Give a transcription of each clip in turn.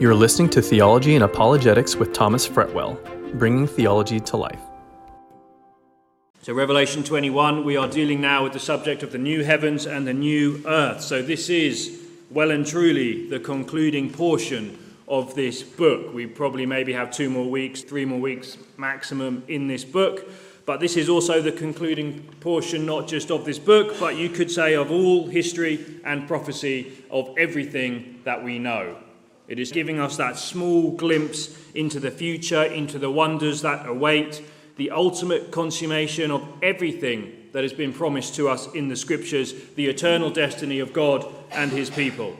You're listening to Theology and Apologetics with Thomas Fretwell, bringing theology to life. So, Revelation 21, we are dealing now with the subject of the new heavens and the new earth. So, this is well and truly the concluding portion of this book. We probably maybe have two more weeks, three more weeks maximum in this book. But this is also the concluding portion, not just of this book, but you could say of all history and prophecy of everything that we know. It is giving us that small glimpse into the future, into the wonders that await, the ultimate consummation of everything that has been promised to us in the scriptures, the eternal destiny of God and his people.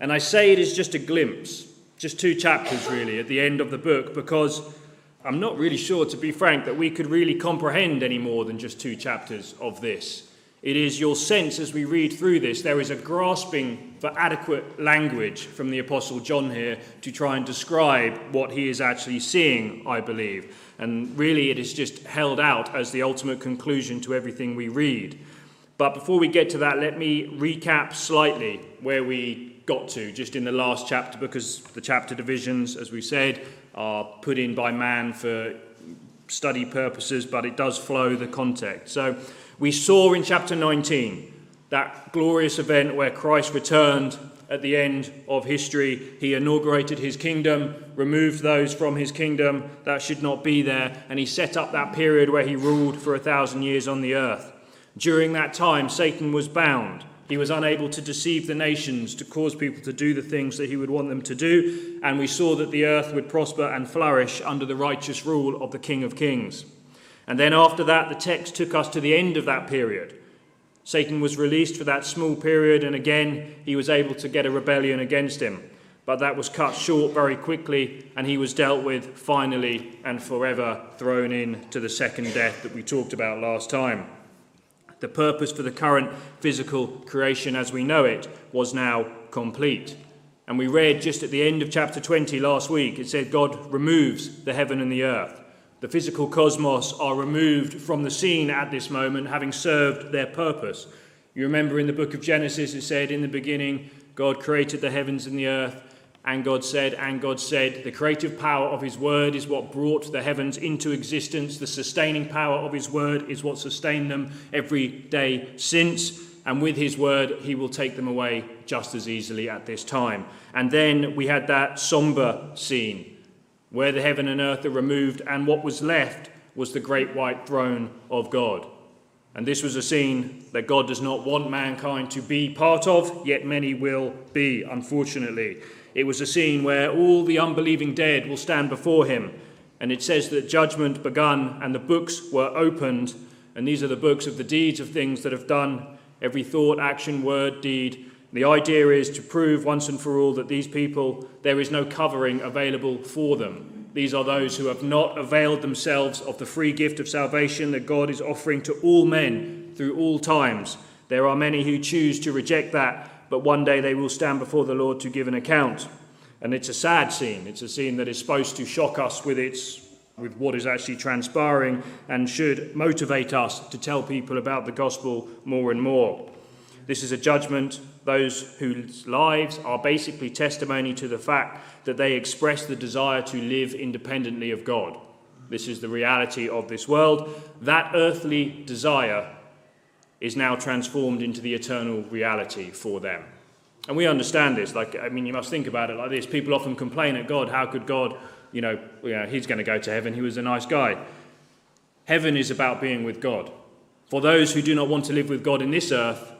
And I say it is just a glimpse, just two chapters really at the end of the book, because I'm not really sure, to be frank, that we could really comprehend any more than just two chapters of this. It is your sense as we read through this, there is a grasping for adequate language from the Apostle John here to try and describe what he is actually seeing, I believe. And really, it is just held out as the ultimate conclusion to everything we read. But before we get to that, let me recap slightly where we got to just in the last chapter, because the chapter divisions, as we said, are put in by man for study purposes, but it does flow the context. So, we saw in chapter 19 that glorious event where Christ returned at the end of history. He inaugurated his kingdom, removed those from his kingdom that should not be there, and he set up that period where he ruled for a thousand years on the earth. During that time, Satan was bound. He was unable to deceive the nations, to cause people to do the things that he would want them to do, and we saw that the earth would prosper and flourish under the righteous rule of the King of Kings. And then after that, the text took us to the end of that period. Satan was released for that small period, and again, he was able to get a rebellion against him. But that was cut short very quickly, and he was dealt with finally and forever, thrown in to the second death that we talked about last time. The purpose for the current physical creation as we know it was now complete. And we read just at the end of chapter 20 last week, it said God removes the heaven and the earth. The physical cosmos are removed from the scene at this moment, having served their purpose. You remember in the book of Genesis, it said, In the beginning, God created the heavens and the earth, and God said, and God said, the creative power of His word is what brought the heavens into existence. The sustaining power of His word is what sustained them every day since. And with His word, He will take them away just as easily at this time. And then we had that somber scene where the heaven and earth are removed, and what was left was the great white throne of God. And this was a scene that God does not want mankind to be part of, yet many will be, unfortunately. It was a scene where all the unbelieving dead will stand before him. And it says that judgment begun and the books were opened. And these are the books of the deeds of things that have done, every thought, action, word, deed the idea is to prove once and for all that these people, there is no covering available for them. These are those who have not availed themselves of the free gift of salvation that God is offering to all men through all times. There are many who choose to reject that, but one day they will stand before the Lord to give an account. And it's a sad scene. It's a scene that is supposed to shock us with its with what is actually transpiring and should motivate us to tell people about the gospel more and more. This is a judgment those whose lives are basically testimony to the fact that they express the desire to live independently of God. This is the reality of this world. That earthly desire is now transformed into the eternal reality for them. And we understand this. Like, I mean, you must think about it like this. People often complain at God, how could God, you know, you know he's going to go to heaven. He was a nice guy. Heaven is about being with God. For those who do not want to live with God in this earth,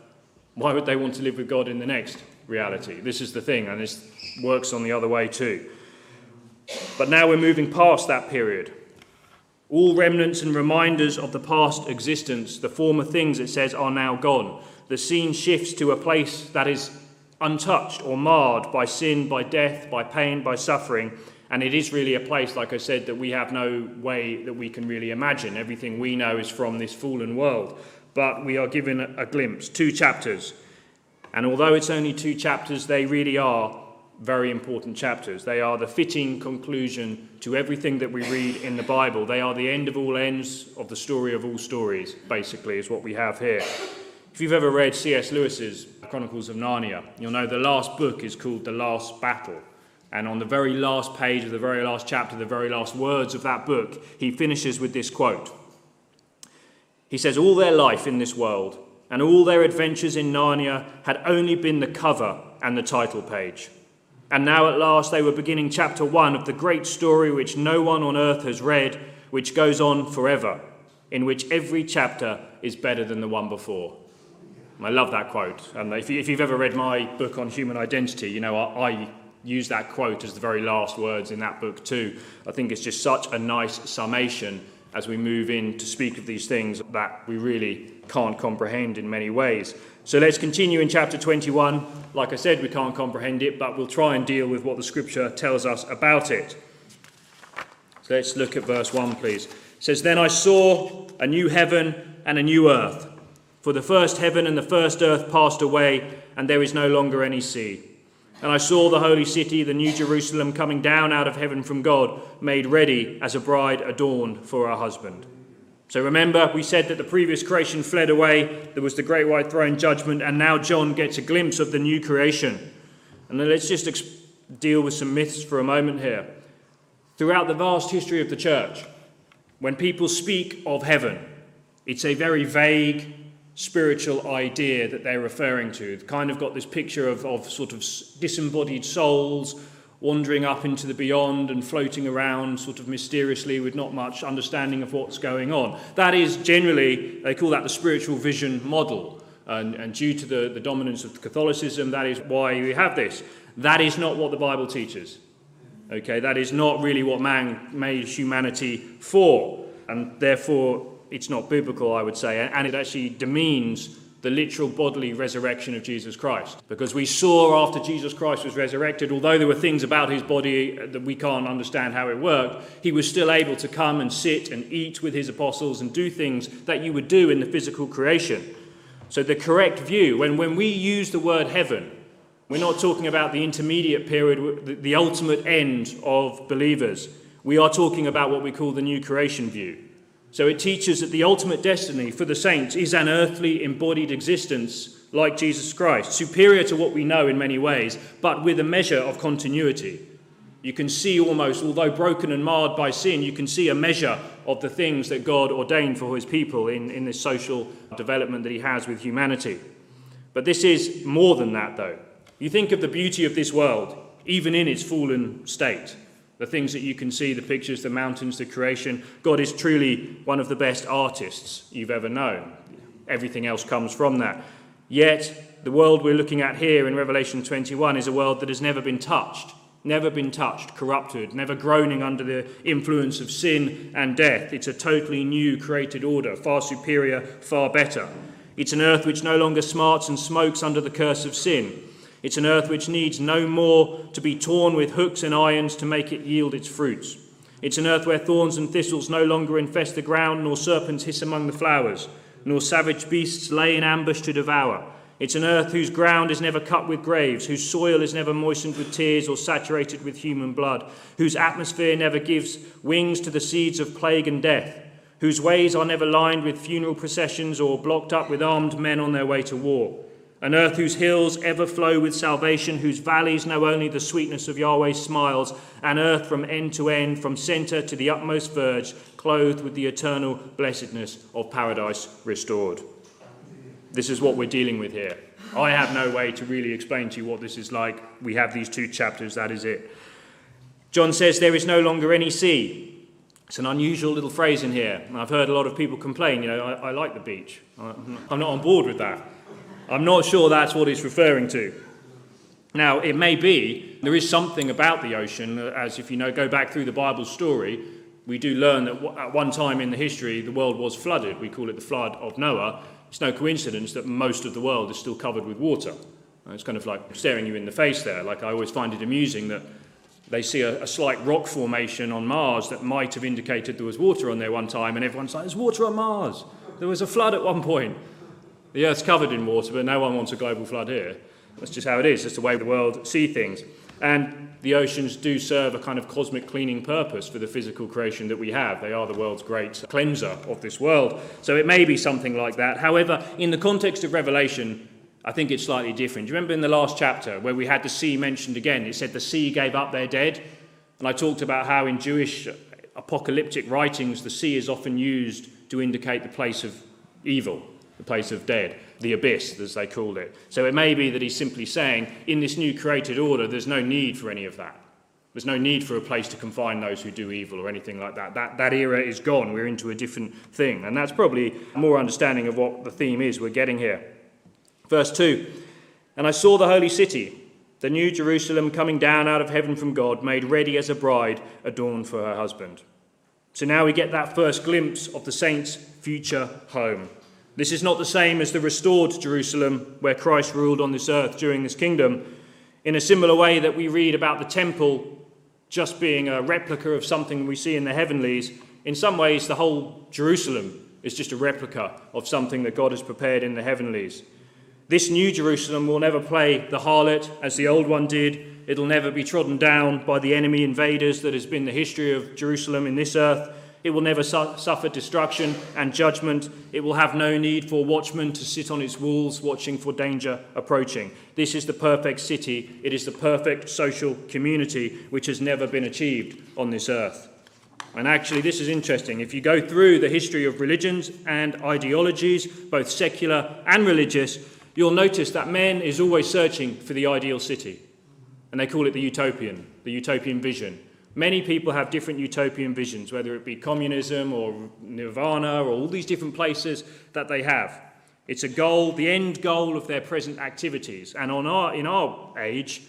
why would they want to live with God in the next reality? This is the thing, and this works on the other way too. But now we're moving past that period. All remnants and reminders of the past existence, the former things, it says, are now gone. The scene shifts to a place that is untouched or marred by sin, by death, by pain, by suffering. And it is really a place, like I said, that we have no way that we can really imagine. Everything we know is from this fallen world but we are given a glimpse, two chapters. And although it's only two chapters, they really are very important chapters. They are the fitting conclusion to everything that we read in the Bible. They are the end of all ends of the story of all stories, basically, is what we have here. If you've ever read C.S. Lewis's Chronicles of Narnia, you'll know the last book is called The Last Battle. And on the very last page of the very last chapter, the very last words of that book, he finishes with this quote. He says, All their life in this world and all their adventures in Narnia had only been the cover and the title page. And now at last they were beginning chapter one of the great story which no one on earth has read, which goes on forever, in which every chapter is better than the one before. I love that quote. And if, you, have ever read my book on human identity, you know, I use that quote as the very last words in that book too. I think it's just such a nice summation as we move in to speak of these things that we really can't comprehend in many ways. So let's continue in chapter 21. Like I said, we can't comprehend it, but we'll try and deal with what the scripture tells us about it. So let's look at verse 1, please. It says, Then I saw a new heaven and a new earth. For the first heaven and the first earth passed away, and there is no longer any sea. And I saw the holy city, the new Jerusalem, coming down out of heaven from God, made ready as a bride adorned for her husband. So remember, we said that the previous creation fled away, there was the great white throne judgment, and now John gets a glimpse of the new creation. And then let's just deal with some myths for a moment here. Throughout the vast history of the church, when people speak of heaven, it's a very vague, spiritual idea that they're referring to. They've kind of got this picture of, of sort of disembodied souls wandering up into the beyond and floating around sort of mysteriously with not much understanding of what's going on. That is generally, they call that the spiritual vision model. And, and due to the, the dominance of Catholicism, that is why we have this. That is not what the Bible teaches. Okay, that is not really what man made humanity for. And therefore, it's not biblical, I would say, and it actually demeans the literal bodily resurrection of Jesus Christ. Because we saw after Jesus Christ was resurrected, although there were things about his body that we can't understand how it worked, he was still able to come and sit and eat with his apostles and do things that you would do in the physical creation. So, the correct view, when, when we use the word heaven, we're not talking about the intermediate period, the, the ultimate end of believers. We are talking about what we call the new creation view. So it teaches that the ultimate destiny for the saints is an earthly embodied existence like Jesus Christ, superior to what we know in many ways, but with a measure of continuity. You can see almost, although broken and marred by sin, you can see a measure of the things that God ordained for his people in, in this social development that he has with humanity. But this is more than that, though. You think of the beauty of this world, even in its fallen state the things that you can see, the pictures, the mountains, the creation. God is truly one of the best artists you've ever known. Everything else comes from that. Yet, the world we're looking at here in Revelation 21 is a world that has never been touched, never been touched, corrupted, never groaning under the influence of sin and death. It's a totally new created order, far superior, far better. It's an earth which no longer smarts and smokes under the curse of sin. It's an earth which needs no more to be torn with hooks and irons to make it yield its fruits. It's an earth where thorns and thistles no longer infest the ground, nor serpents hiss among the flowers, nor savage beasts lay in ambush to devour. It's an earth whose ground is never cut with graves, whose soil is never moistened with tears or saturated with human blood, whose atmosphere never gives wings to the seeds of plague and death, whose ways are never lined with funeral processions or blocked up with armed men on their way to war an earth whose hills ever flow with salvation, whose valleys know only the sweetness of Yahweh's smiles, an earth from end to end, from center to the utmost verge, clothed with the eternal blessedness of paradise restored. This is what we're dealing with here. I have no way to really explain to you what this is like. We have these two chapters, that is it. John says there is no longer any sea. It's an unusual little phrase in here. I've heard a lot of people complain, you know, I, I like the beach. I'm not on board with that. I'm not sure that's what he's referring to. Now, it may be there is something about the ocean, as if you know, go back through the Bible story, we do learn that at one time in the history the world was flooded. We call it the flood of Noah. It's no coincidence that most of the world is still covered with water. It's kind of like staring you in the face there. Like I always find it amusing that they see a, a, slight rock formation on Mars that might have indicated there was water on there one time, and everyone's like, there's water on Mars. There was a flood at one point. The Earth's covered in water, but no one wants a global flood here. That's just how it is. That's the way the world see things. And the oceans do serve a kind of cosmic cleaning purpose for the physical creation that we have. They are the world's great cleanser of this world. So it may be something like that. However, in the context of Revelation, I think it's slightly different. Do you remember in the last chapter where we had the sea mentioned again? It said the sea gave up their dead. And I talked about how in Jewish apocalyptic writings the sea is often used to indicate the place of evil, the place of dead, the abyss, as they called it. So it may be that he's simply saying, in this new created order, there's no need for any of that. There's no need for a place to confine those who do evil or anything like that. That, that era is gone. We're into a different thing. And that's probably more understanding of what the theme is we're getting here. Verse 2 And I saw the holy city, the new Jerusalem, coming down out of heaven from God, made ready as a bride adorned for her husband. So now we get that first glimpse of the saints' future home. This is not the same as the restored Jerusalem where Christ ruled on this earth during this kingdom. In a similar way that we read about the temple just being a replica of something we see in the heavenlies, in some ways, the whole Jerusalem is just a replica of something that God has prepared in the heavenlies. This new Jerusalem will never play the harlot as the old one did. It'll never be trodden down by the enemy invaders that has been the history of Jerusalem in this earth. It will never su- suffer destruction and judgment. It will have no need for watchmen to sit on its walls watching for danger approaching. This is the perfect city. It is the perfect social community which has never been achieved on this earth. And actually, this is interesting. If you go through the history of religions and ideologies, both secular and religious, you'll notice that man is always searching for the ideal city. And they call it the utopian, the utopian vision. Many people have different utopian visions, whether it be communism or nirvana or all these different places that they have. It's a goal, the end goal of their present activities. And on our, in our age,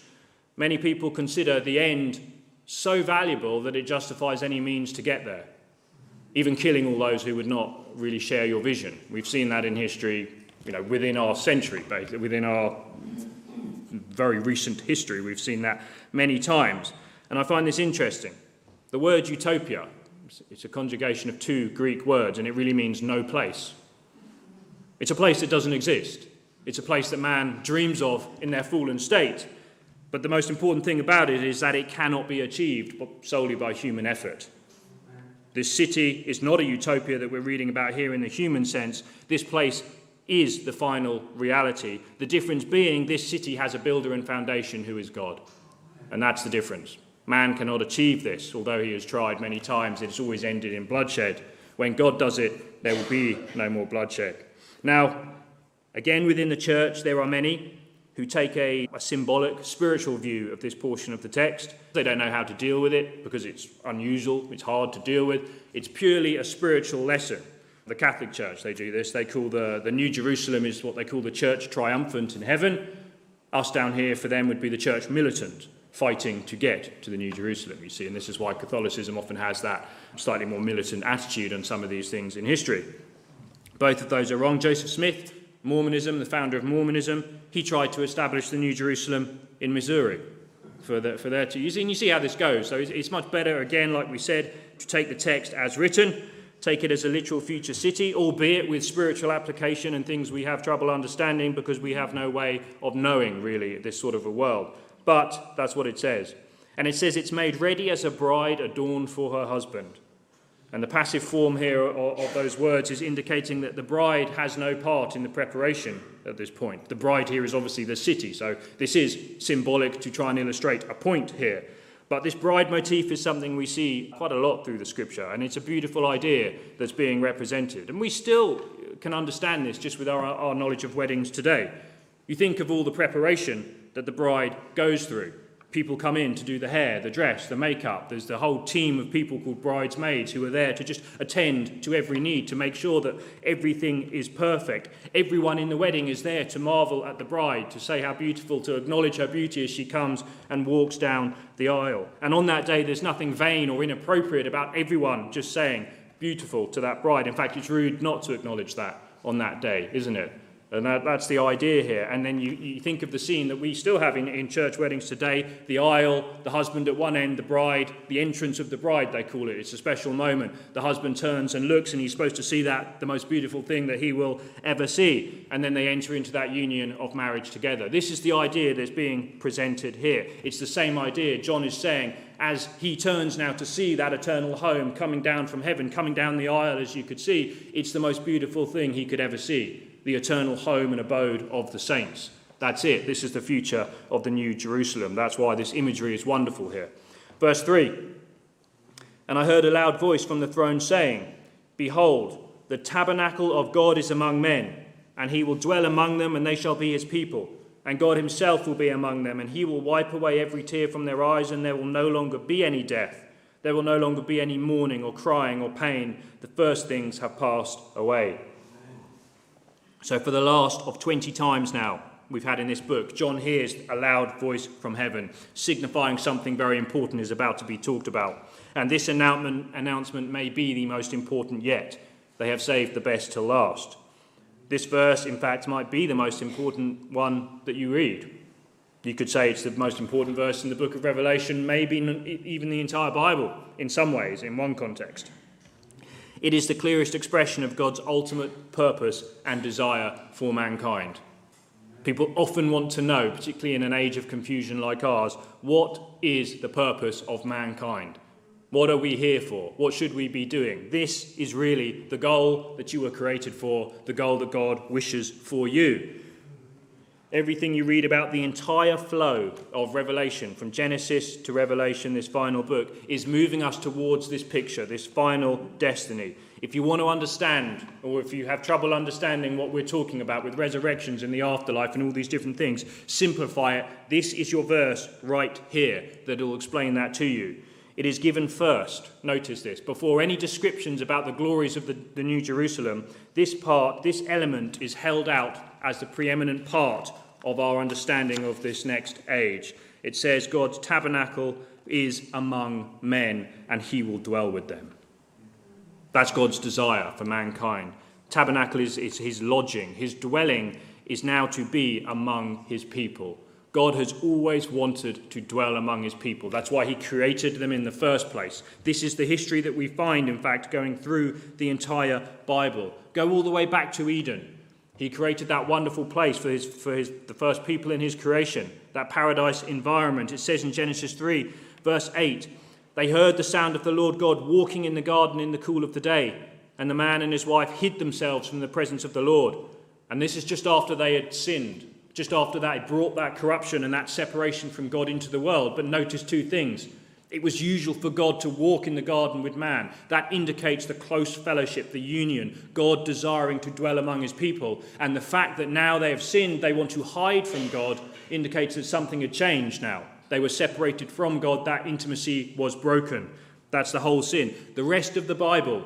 many people consider the end so valuable that it justifies any means to get there, even killing all those who would not really share your vision. We've seen that in history, you know, within our century, basically, within our very recent history. We've seen that many times. And I find this interesting. The word utopia, it's a conjugation of two Greek words, and it really means no place. It's a place that doesn't exist. It's a place that man dreams of in their fallen state. But the most important thing about it is that it cannot be achieved solely by human effort. This city is not a utopia that we're reading about here in the human sense. This place is the final reality. The difference being this city has a builder and foundation who is God. And that's the difference. Man cannot achieve this, although he has tried many times. It's always ended in bloodshed. When God does it, there will be no more bloodshed. Now, again, within the church, there are many who take a, a, symbolic, spiritual view of this portion of the text. They don't know how to deal with it because it's unusual, it's hard to deal with. It's purely a spiritual lesson. The Catholic Church, they do this. They call the, the New Jerusalem is what they call the church triumphant in heaven. Us down here, for them, would be the church militant fighting to get to the New Jerusalem, you see. And this is why Catholicism often has that slightly more militant attitude on some of these things in history. Both of those are wrong. Joseph Smith, Mormonism, the founder of Mormonism, he tried to establish the New Jerusalem in Missouri for, the, for their to use. And you see how this goes. So it's, it's much better, again, like we said, to take the text as written, take it as a literal future city, albeit with spiritual application and things we have trouble understanding because we have no way of knowing, really, this sort of a world but that's what it says. And it says it's made ready as a bride adorned for her husband. And the passive form here of, those words is indicating that the bride has no part in the preparation at this point. The bride here is obviously the city, so this is symbolic to try and illustrate a point here. But this bride motif is something we see quite a lot through the scripture, and it's a beautiful idea that's being represented. And we still can understand this just with our, our knowledge of weddings today. You think of all the preparation that the bride goes through. People come in to do the hair, the dress, the makeup. There's the whole team of people called bridesmaids who are there to just attend to every need, to make sure that everything is perfect. Everyone in the wedding is there to marvel at the bride, to say how beautiful, to acknowledge her beauty as she comes and walks down the aisle. And on that day, there's nothing vain or inappropriate about everyone just saying beautiful to that bride. In fact, it's rude not to acknowledge that on that day, isn't it? And that, that's the idea here. And then you, you think of the scene that we still have in, in church weddings today the aisle, the husband at one end, the bride, the entrance of the bride, they call it. It's a special moment. The husband turns and looks, and he's supposed to see that, the most beautiful thing that he will ever see. And then they enter into that union of marriage together. This is the idea that's being presented here. It's the same idea. John is saying, as he turns now to see that eternal home coming down from heaven, coming down the aisle, as you could see, it's the most beautiful thing he could ever see the eternal home and abode of the saints. That's it. This is the future of the New Jerusalem. That's why this imagery is wonderful here. Verse 3 And I heard a loud voice from the throne saying, Behold, the tabernacle of God is among men, and he will dwell among them, and they shall be his people. And God himself will be among them, and he will wipe away every tear from their eyes, and there will no longer be any death. There will no longer be any mourning or crying or pain. The first things have passed away. So, for the last of 20 times now, we've had in this book, John hears a loud voice from heaven, signifying something very important is about to be talked about. And this announcement, announcement may be the most important yet. They have saved the best to last. This verse, in fact, might be the most important one that you read. You could say it's the most important verse in the book of Revelation, maybe even the entire Bible, in some ways, in one context. It is the clearest expression of God's ultimate purpose and desire for mankind. People often want to know, particularly in an age of confusion like ours, what is the purpose of mankind? What are we here for? What should we be doing? This is really the goal that you were created for, the goal that God wishes for you. Everything you read about the entire flow of Revelation, from Genesis to Revelation, this final book, is moving us towards this picture, this final destiny. If you want to understand, or if you have trouble understanding what we're talking about with resurrections and the afterlife and all these different things, simplify it. This is your verse right here that will explain that to you. It is given first, notice this, before any descriptions about the glories of the, the New Jerusalem. This part, this element is held out as the preeminent part of our understanding of this next age. It says God's tabernacle is among men and he will dwell with them. That's God's desire for mankind. Tabernacle is, is his lodging, his dwelling is now to be among his people. God has always wanted to dwell among his people. That's why he created them in the first place. This is the history that we find, in fact, going through the entire Bible. Go all the way back to Eden. He created that wonderful place for, his, for his, the first people in his creation, that paradise environment. It says in Genesis 3, verse 8 They heard the sound of the Lord God walking in the garden in the cool of the day, and the man and his wife hid themselves from the presence of the Lord. And this is just after they had sinned. Just after that, it brought that corruption and that separation from God into the world. But notice two things. It was usual for God to walk in the garden with man. That indicates the close fellowship, the union, God desiring to dwell among his people. And the fact that now they have sinned, they want to hide from God, indicates that something had changed now. They were separated from God, that intimacy was broken. That's the whole sin. The rest of the Bible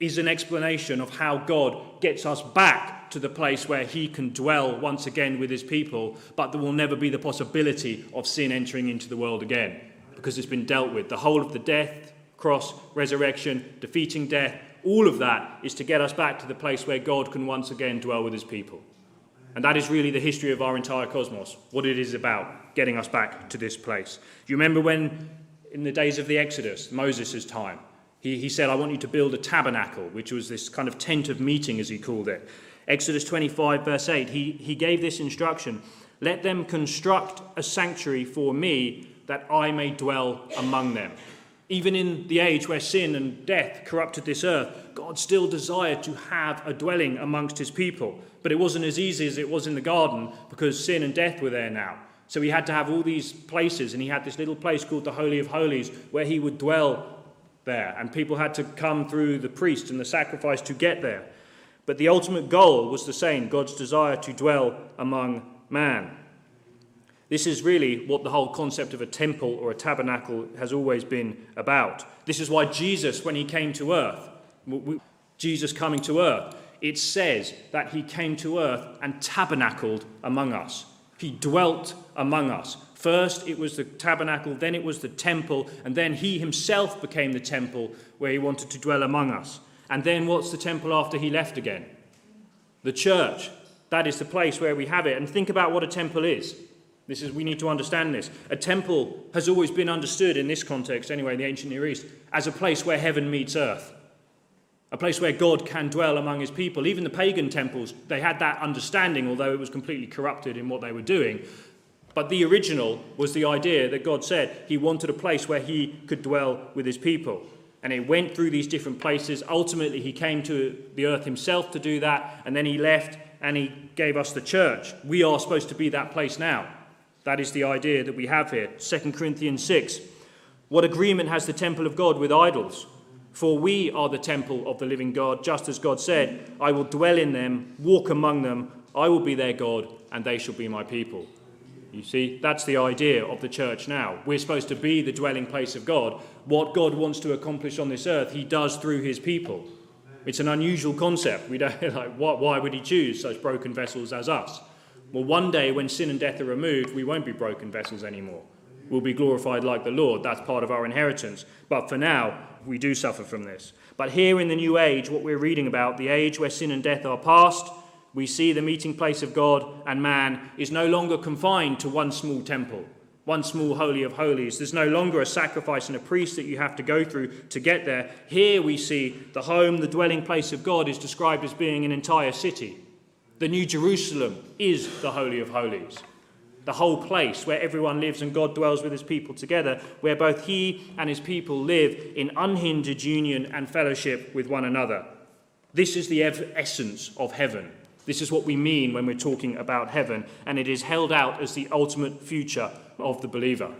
is an explanation of how God gets us back to the place where he can dwell once again with his people, but there will never be the possibility of sin entering into the world again because it's been dealt with. The whole of the death, cross, resurrection, defeating death, all of that is to get us back to the place where God can once again dwell with his people. And that is really the history of our entire cosmos, what it is about, getting us back to this place. Do you remember when, in the days of the Exodus, Moses' time, he, he said, I want you to build a tabernacle, which was this kind of tent of meeting, as he called it. Exodus 25, verse 8, he, he gave this instruction Let them construct a sanctuary for me that I may dwell among them. Even in the age where sin and death corrupted this earth, God still desired to have a dwelling amongst his people. But it wasn't as easy as it was in the garden because sin and death were there now. So he had to have all these places, and he had this little place called the Holy of Holies where he would dwell there. And people had to come through the priest and the sacrifice to get there. But the ultimate goal was the same God's desire to dwell among man. This is really what the whole concept of a temple or a tabernacle has always been about. This is why Jesus, when he came to earth, Jesus coming to earth, it says that he came to earth and tabernacled among us. He dwelt among us. First, it was the tabernacle, then it was the temple, and then he himself became the temple where he wanted to dwell among us. And then what's the temple after he left again? The church. That is the place where we have it. And think about what a temple is. This is we need to understand this. A temple has always been understood in this context, anyway, in the ancient Near East, as a place where heaven meets earth. A place where God can dwell among his people. Even the pagan temples, they had that understanding, although it was completely corrupted in what they were doing. But the original was the idea that God said he wanted a place where he could dwell with his people. And he went through these different places. Ultimately, he came to the earth himself to do that, and then he left and he gave us the church. We are supposed to be that place now. That is the idea that we have here. 2 Corinthians 6. What agreement has the temple of God with idols? For we are the temple of the living God, just as God said, I will dwell in them, walk among them, I will be their God, and they shall be my people. You see, that's the idea of the church now. We're supposed to be the dwelling place of God. What God wants to accomplish on this earth, He does through His people. It's an unusual concept. We don't like why would He choose such broken vessels as us? Well, one day when sin and death are removed, we won't be broken vessels anymore. We'll be glorified like the Lord. That's part of our inheritance. But for now, we do suffer from this. But here in the new age, what we're reading about, the age where sin and death are past, we see the meeting place of God and man is no longer confined to one small temple, one small holy of holies. There's no longer a sacrifice and a priest that you have to go through to get there. Here we see the home, the dwelling place of God is described as being an entire city. The New Jerusalem is the Holy of Holies the whole place where everyone lives and God dwells with his people together, where both he and his people live in unhindered union and fellowship with one another. This is the essence of heaven. This is what we mean when we're talking about heaven, and it is held out as the ultimate future of the believer.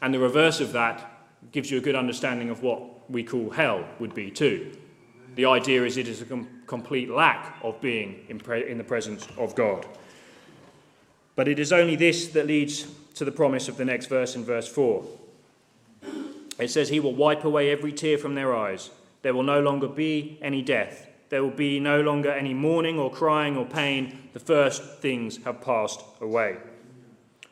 And the reverse of that gives you a good understanding of what we call hell would be, too. The idea is it is a com- complete lack of being in, in the presence of God. But it is only this that leads to the promise of the next verse in verse 4. It says, He will wipe away every tear from their eyes. There will no longer be any death. There will be no longer any mourning or crying or pain. The first things have passed away.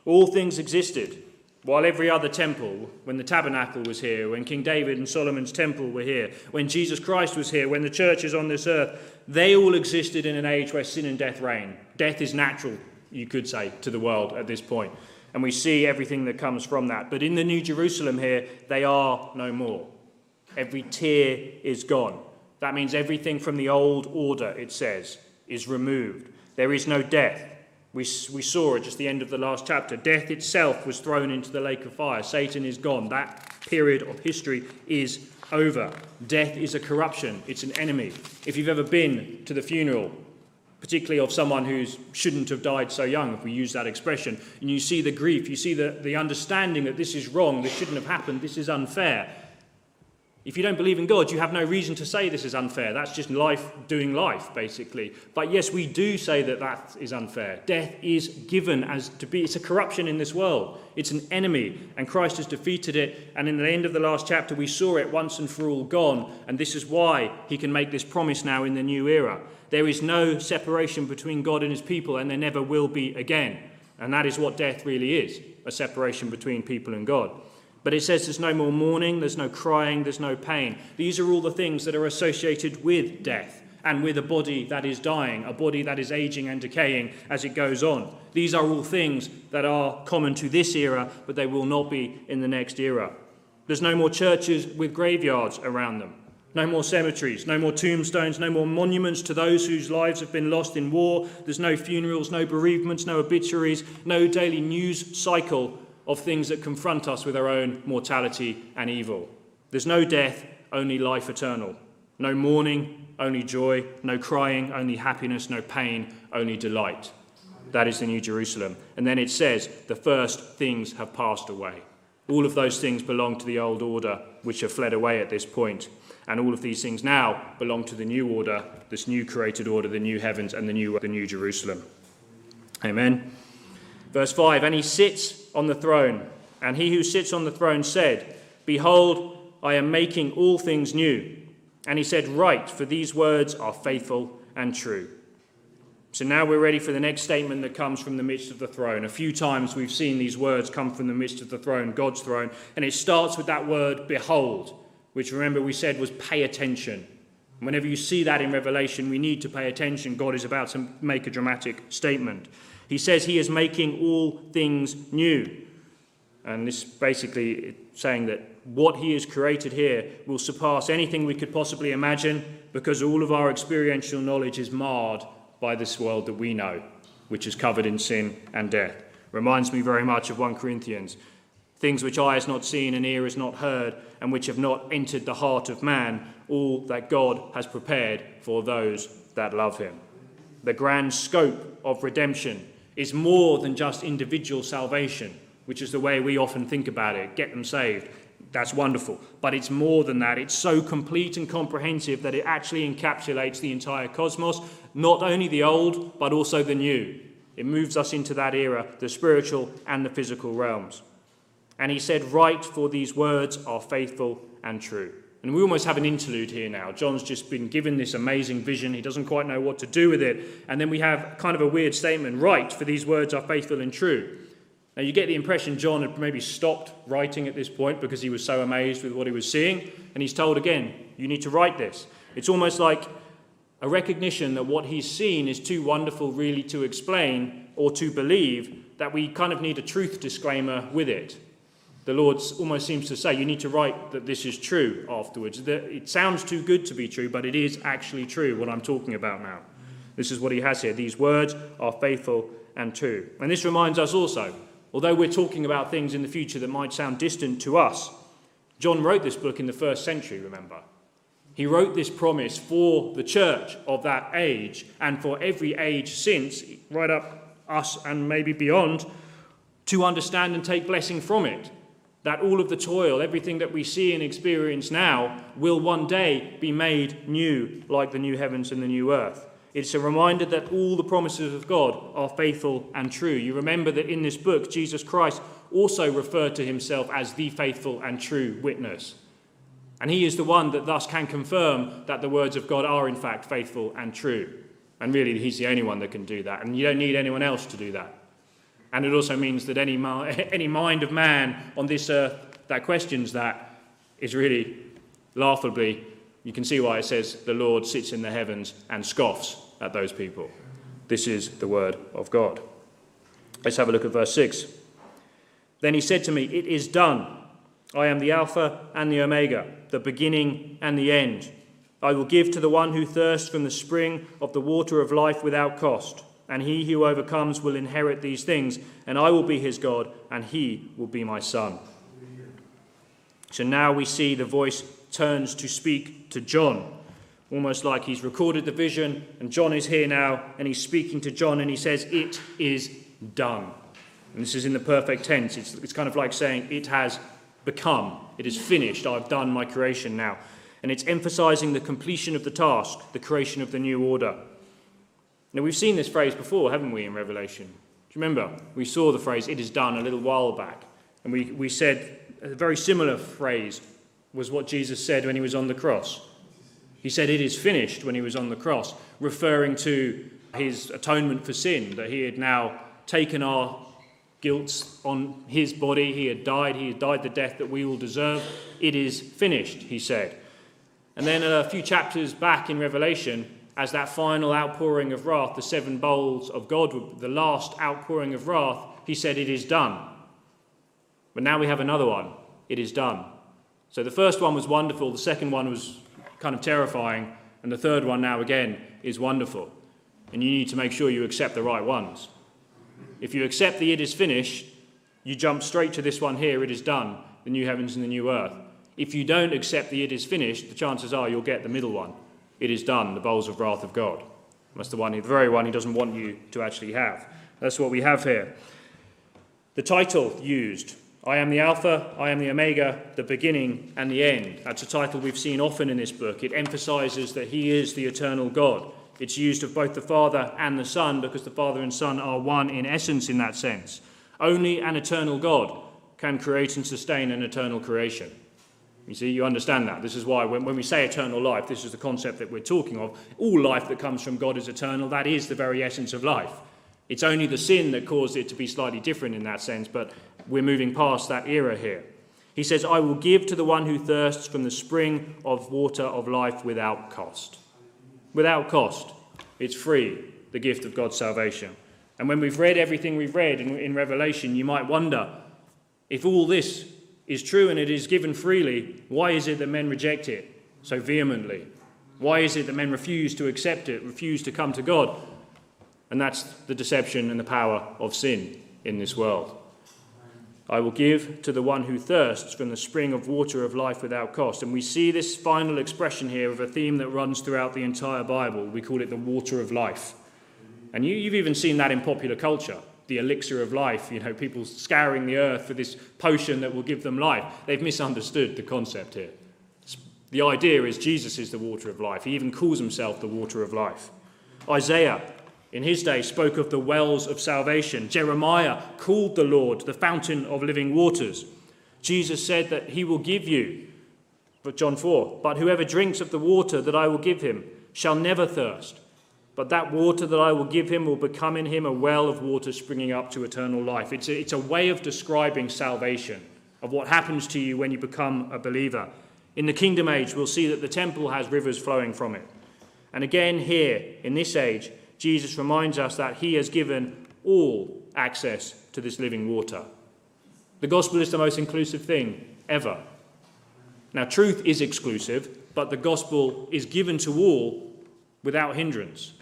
All things existed while every other temple, when the tabernacle was here, when King David and Solomon's temple were here, when Jesus Christ was here, when the church is on this earth, they all existed in an age where sin and death reign. Death is natural you could say, to the world at this point. And we see everything that comes from that. But in the New Jerusalem here, they are no more. Every tear is gone. That means everything from the old order, it says, is removed. There is no death. We, we saw it just the end of the last chapter. Death itself was thrown into the lake of fire. Satan is gone. That period of history is over. Death is a corruption, it's an enemy. If you've ever been to the funeral particularly of someone who shouldn't have died so young, if we use that expression. And you see the grief, you see the, the understanding that this is wrong, this shouldn't have happened, this is unfair. If you don't believe in God, you have no reason to say this is unfair. That's just life doing life, basically. But yes, we do say that that is unfair. Death is given as to be, it's a corruption in this world. It's an enemy, and Christ has defeated it. And in the end of the last chapter, we saw it once and for all gone. And this is why he can make this promise now in the new era. There is no separation between God and his people, and there never will be again. And that is what death really is a separation between people and God. But it says there's no more mourning, there's no crying, there's no pain. These are all the things that are associated with death and with a body that is dying, a body that is aging and decaying as it goes on. These are all things that are common to this era, but they will not be in the next era. There's no more churches with graveyards around them. No more cemeteries, no more tombstones, no more monuments to those whose lives have been lost in war. There's no funerals, no bereavements, no obituaries, no daily news cycle of things that confront us with our own mortality and evil. There's no death, only life eternal. No mourning, only joy. No crying, only happiness. No pain, only delight. That is the New Jerusalem. And then it says, the first things have passed away. All of those things belong to the old order, which have fled away at this point. And all of these things now belong to the new order, this new created order, the new heavens and the new, the new Jerusalem. Amen. Verse 5 And he sits on the throne, and he who sits on the throne said, Behold, I am making all things new. And he said, Write, for these words are faithful and true. So now we're ready for the next statement that comes from the midst of the throne. A few times we've seen these words come from the midst of the throne, God's throne, and it starts with that word, behold which remember we said was pay attention. Whenever you see that in Revelation, we need to pay attention. God is about to make a dramatic statement. He says he is making all things new. And this basically saying that what he has created here will surpass anything we could possibly imagine because all of our experiential knowledge is marred by this world that we know, which is covered in sin and death. Reminds me very much of 1 Corinthians things which eye has not seen and ear has not heard, and which have not entered the heart of man, all that God has prepared for those that love him. The grand scope of redemption is more than just individual salvation, which is the way we often think about it get them saved. That's wonderful. But it's more than that. It's so complete and comprehensive that it actually encapsulates the entire cosmos, not only the old, but also the new. It moves us into that era, the spiritual and the physical realms. And he said, Write, for these words are faithful and true. And we almost have an interlude here now. John's just been given this amazing vision. He doesn't quite know what to do with it. And then we have kind of a weird statement Write, for these words are faithful and true. Now, you get the impression John had maybe stopped writing at this point because he was so amazed with what he was seeing. And he's told again, You need to write this. It's almost like a recognition that what he's seen is too wonderful, really, to explain or to believe, that we kind of need a truth disclaimer with it the Lord almost seems to say, you need to write that this is true afterwards. It sounds too good to be true, but it is actually true, what I'm talking about now. This is what he has here. These words are faithful and true. And this reminds us also, although we're talking about things in the future that might sound distant to us, John wrote this book in the first century, remember. He wrote this promise for the church of that age and for every age since, right up us and maybe beyond, to understand and take blessing from it that all of the toil, everything that we see and experience now, will one day be made new, like the new heavens and the new earth. It's a reminder that all the promises of God are faithful and true. You remember that in this book, Jesus Christ also referred to himself as the faithful and true witness. And he is the one that thus can confirm that the words of God are in fact faithful and true. And really, he's the only one that can do that. And you don't need anyone else to do that. And it also means that any, any mind of man on this earth that questions that is really laughably, you can see why it says the Lord sits in the heavens and scoffs at those people. This is the word of God. Let's have a look at verse 6. Then he said to me, It is done. I am the Alpha and the Omega, the beginning and the end. I will give to the one who thirsts from the spring of the water of life without cost and he who overcomes will inherit these things, and I will be his God, and he will be my son. So now we see the voice turns to speak to John, almost like he's recorded the vision, and John is here now, and he's speaking to John, and he says, It is done. And this is in the perfect tense. It's, it's kind of like saying, It has become, it is finished, I've done my creation now. And it's emphasizing the completion of the task, the creation of the new order. Now, we've seen this phrase before, haven't we, in Revelation? Do you remember? We saw the phrase, it is done, a little while back. And we, we said a very similar phrase was what Jesus said when he was on the cross. He said, It is finished when he was on the cross, referring to his atonement for sin, that he had now taken our guilt on his body. He had died. He had died the death that we all deserve. It is finished, he said. And then a few chapters back in Revelation, as that final outpouring of wrath, the seven bowls of God, the last outpouring of wrath, he said, It is done. But now we have another one. It is done. So the first one was wonderful, the second one was kind of terrifying, and the third one now again is wonderful. And you need to make sure you accept the right ones. If you accept the it is finished, you jump straight to this one here, it is done, the new heavens and the new earth. If you don't accept the it is finished, the chances are you'll get the middle one, it is done, the bowls of wrath of God. That's the one, the very one he doesn't want you to actually have. That's what we have here. The title used I am the Alpha, I am the Omega, the beginning and the end. That's a title we've seen often in this book. It emphasizes that He is the eternal God. It's used of both the Father and the Son because the Father and Son are one in essence in that sense. Only an eternal God can create and sustain an eternal creation. You see, you understand that. This is why when, when we say eternal life, this is the concept that we're talking of. All life that comes from God is eternal. That is the very essence of life. It's only the sin that caused it to be slightly different in that sense, but we're moving past that era here. He says, I will give to the one who thirsts from the spring of water of life without cost. Without cost. It's free, the gift of God's salvation. And when we've read everything we've read in, in Revelation, you might wonder if all this is true and it is given freely, why is it that men reject it so vehemently? Why is it that men refuse to accept it, refuse to come to God? And that's the deception and the power of sin in this world. I will give to the one who thirsts from the spring of water of life without cost. And we see this final expression here of a theme that runs throughout the entire Bible. We call it the water of life. And you, have even seen that in popular culture the elixir of life, you know, people scouring the earth for this potion that will give them life. They've misunderstood the concept here. The idea is Jesus is the water of life. He even calls himself the water of life. Isaiah, in his day, spoke of the wells of salvation. Jeremiah called the Lord the fountain of living waters. Jesus said that he will give you, but John 4, but whoever drinks of the water that I will give him shall never thirst. But that water that I will give him will become in him a well of water springing up to eternal life. It's a, it's a way of describing salvation, of what happens to you when you become a believer. In the kingdom age, we'll see that the temple has rivers flowing from it. And again, here, in this age, Jesus reminds us that he has given all access to this living water. The gospel is the most inclusive thing ever. Now, truth is exclusive, but the gospel is given to all without hindrance.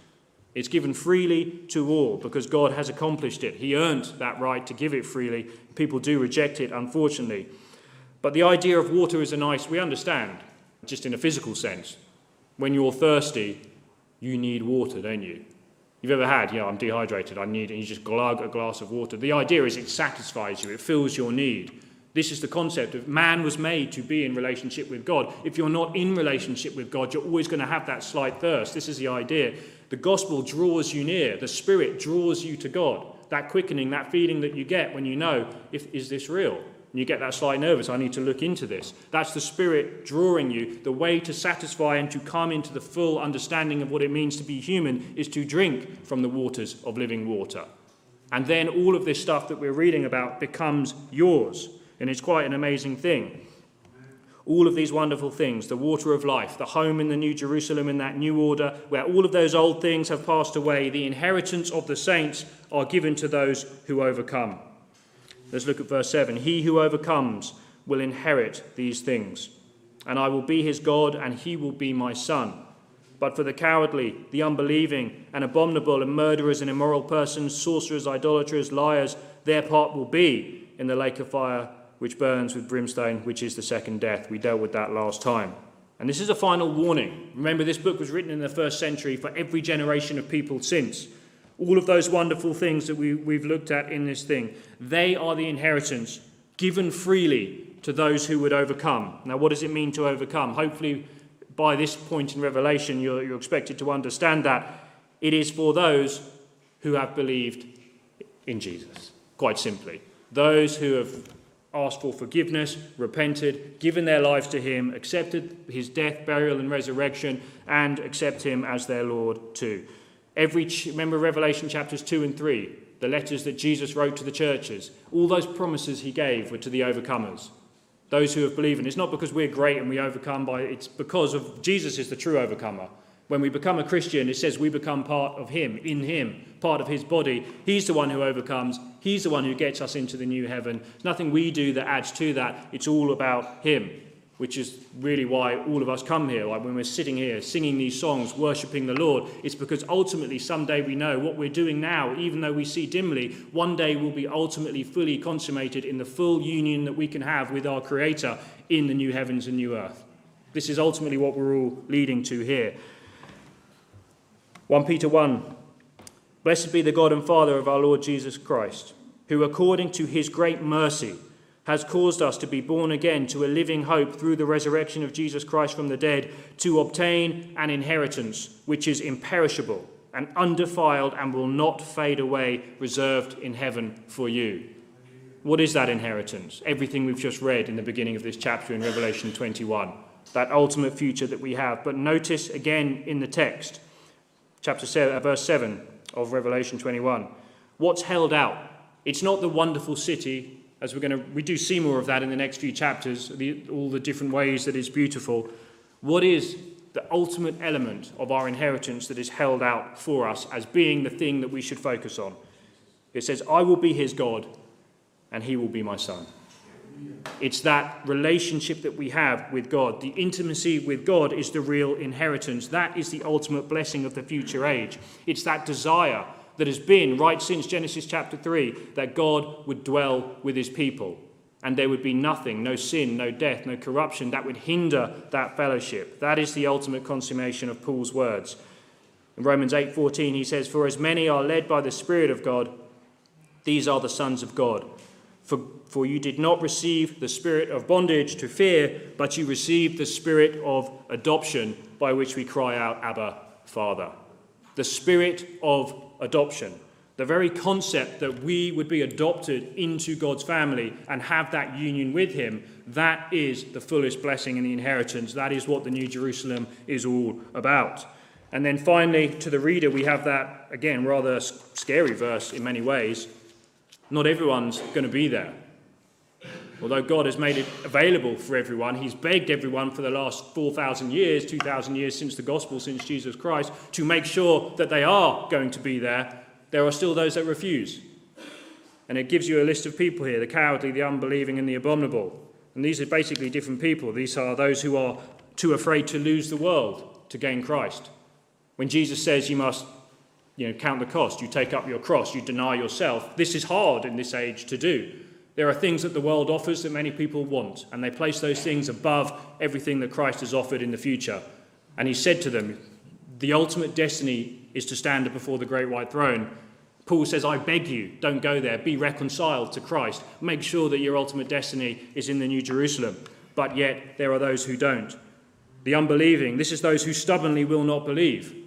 It's given freely to all because God has accomplished it. He earned that right to give it freely. People do reject it, unfortunately. But the idea of water is a nice, we understand, just in a physical sense. When you're thirsty, you need water, don't you? You've ever had, yeah, I'm dehydrated, I need, and you just glug a glass of water. The idea is it satisfies you, it fills your need. This is the concept of man was made to be in relationship with God. If you're not in relationship with God, you're always going to have that slight thirst. This is the idea. The gospel draws you near, the spirit draws you to God. That quickening, that feeling that you get when you know, if, is this real? And you get that slight nervous, I need to look into this. That's the spirit drawing you. The way to satisfy and to come into the full understanding of what it means to be human is to drink from the waters of living water. And then all of this stuff that we're reading about becomes yours. And it's quite an amazing thing. All of these wonderful things, the water of life, the home in the New Jerusalem in that new order, where all of those old things have passed away, the inheritance of the saints are given to those who overcome. Let's look at verse 7. He who overcomes will inherit these things, and I will be his God, and he will be my son. But for the cowardly, the unbelieving, and abominable, and murderers, and immoral persons, sorcerers, idolaters, liars, their part will be in the lake of fire which burns with brimstone, which is the second death. We dealt with that last time. And this is a final warning. Remember, this book was written in the first century for every generation of people since. All of those wonderful things that we, we've looked at in this thing, they are the inheritance given freely to those who would overcome. Now, what does it mean to overcome? Hopefully, by this point in Revelation, you're, you're expected to understand that it is for those who have believed in Jesus, quite simply. Those who have asked for forgiveness, repented, given their lives to Him, accepted His death, burial, and resurrection, and accept Him as their Lord too. Every remember Revelation chapters 2 and 3, the letters that Jesus wrote to the churches, all those promises He gave were to the overcomers. Those who have believed. And it's not because we're great and we overcome by it's because of Jesus is the true overcomer. When we become a Christian, it says we become part of Him, in Him, part of His body. He's the one who overcomes. He's the one who gets us into the new heaven. nothing we do that adds to that. It's all about Him, which is really why all of us come here. Like when we're sitting here singing these songs, worshipping the Lord, it's because ultimately someday we know what we're doing now, even though we see dimly, one day will be ultimately fully consummated in the full union that we can have with our Creator in the new heavens and new earth. This is ultimately what we're all leading to here. 1 Peter 1 Blessed be the God and Father of our Lord Jesus Christ, who according to his great mercy has caused us to be born again to a living hope through the resurrection of Jesus Christ from the dead, to obtain an inheritance which is imperishable and undefiled and will not fade away, reserved in heaven for you. What is that inheritance? Everything we've just read in the beginning of this chapter in Revelation 21, that ultimate future that we have. But notice again in the text, chapter 7, uh, verse 7 of Revelation 21. What's held out? It's not the wonderful city, as we're going to, we do see more of that in the next few chapters, the, all the different ways that it's beautiful. What is the ultimate element of our inheritance that is held out for us as being the thing that we should focus on? It says, I will be his God, and he will be my son. It's that relationship that we have with God. The intimacy with God is the real inheritance. That is the ultimate blessing of the future age. It's that desire that has been right since Genesis chapter 3 that God would dwell with his people. and there would be nothing, no sin, no death, no corruption that would hinder that fellowship. That is the ultimate consummation of Paul's words. In Romans 8:14 he says, "For as many are led by the Spirit of God, these are the sons of God. For, for you did not receive the spirit of bondage to fear, but you received the spirit of adoption, by which we cry out, Abba, Father." The spirit of adoption. The very concept that we would be adopted into God's family and have that union with Him, that is the fullest blessing and the inheritance. That is what the New Jerusalem is all about. And then finally, to the reader, we have that, again, rather scary verse in many ways. Not everyone's going to be there. Although God has made it available for everyone, He's begged everyone for the last 4,000 years, 2,000 years since the gospel, since Jesus Christ, to make sure that they are going to be there there are still those that refuse. And it gives you a list of people here the cowardly, the unbelieving, and the abominable. And these are basically different people. These are those who are too afraid to lose the world to gain Christ. When Jesus says you must you know, count the cost, you take up your cross, you deny yourself, this is hard in this age to do. There are things that the world offers that many people want, and they place those things above everything that Christ has offered in the future. And he said to them, The ultimate destiny is to stand before the great white throne. Paul says, I beg you, don't go there. Be reconciled to Christ. Make sure that your ultimate destiny is in the New Jerusalem. But yet, there are those who don't. The unbelieving, this is those who stubbornly will not believe.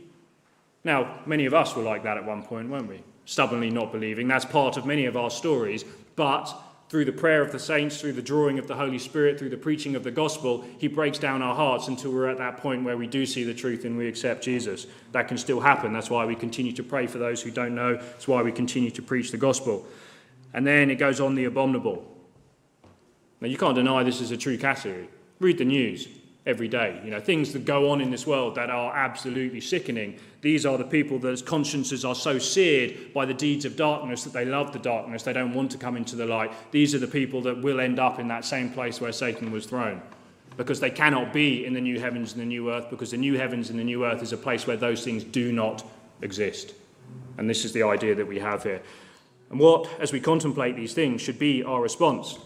Now, many of us were like that at one point, weren't we? Stubbornly not believing. That's part of many of our stories. But through the prayer of the saints, through the drawing of the Holy Spirit, through the preaching of the gospel, He breaks down our hearts until we're at that point where we do see the truth and we accept Jesus. That can still happen. That's why we continue to pray for those who don't know. That's why we continue to preach the gospel. And then it goes on the abominable. Now, you can't deny this is a true category. Read the news every day. You know, things that go on in this world that are absolutely sickening. These are the people whose consciences are so seared by the deeds of darkness that they love the darkness. They don't want to come into the light. These are the people that will end up in that same place where Satan was thrown. Because they cannot be in the new heavens and the new earth, because the new heavens and the new earth is a place where those things do not exist. And this is the idea that we have here. And what, as we contemplate these things, should be our response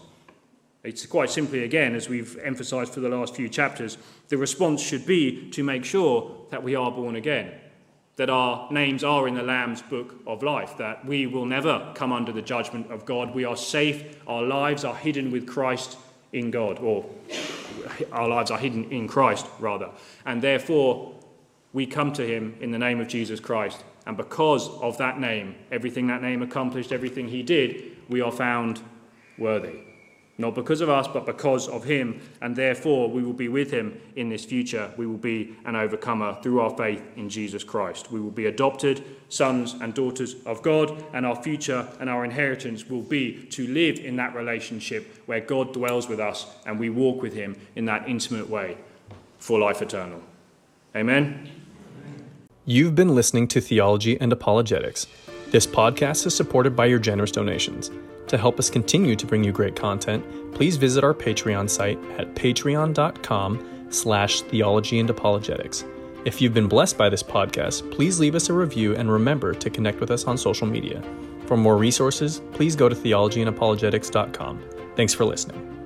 it's quite simply, again, as we've emphasized for the last few chapters, the response should be to make sure that we are born again, that our names are in the Lamb's book of life, that we will never come under the judgment of God. We are safe, our lives are hidden with Christ in God, or our lives are hidden in Christ, rather. And therefore, we come to Him in the name of Jesus Christ. And because of that name, everything that name accomplished, everything He did, we are found worthy not because of us, but because of him, and therefore we will be with him in this future. We will be an overcomer through our faith in Jesus Christ. We will be adopted sons and daughters of God, and our future and our inheritance will be to live in that relationship where God dwells with us and we walk with him in that intimate way for life eternal. Amen. You've been listening to Theology and Apologetics. This podcast is supported by your generous donations. To help us continue to bring you great content, please visit our Patreon site at patreon.com slash theology and apologetics. If you've been blessed by this podcast, please leave us a review and remember to connect with us on social media. For more resources, please go to theologyandapologetics.com. Thanks for listening.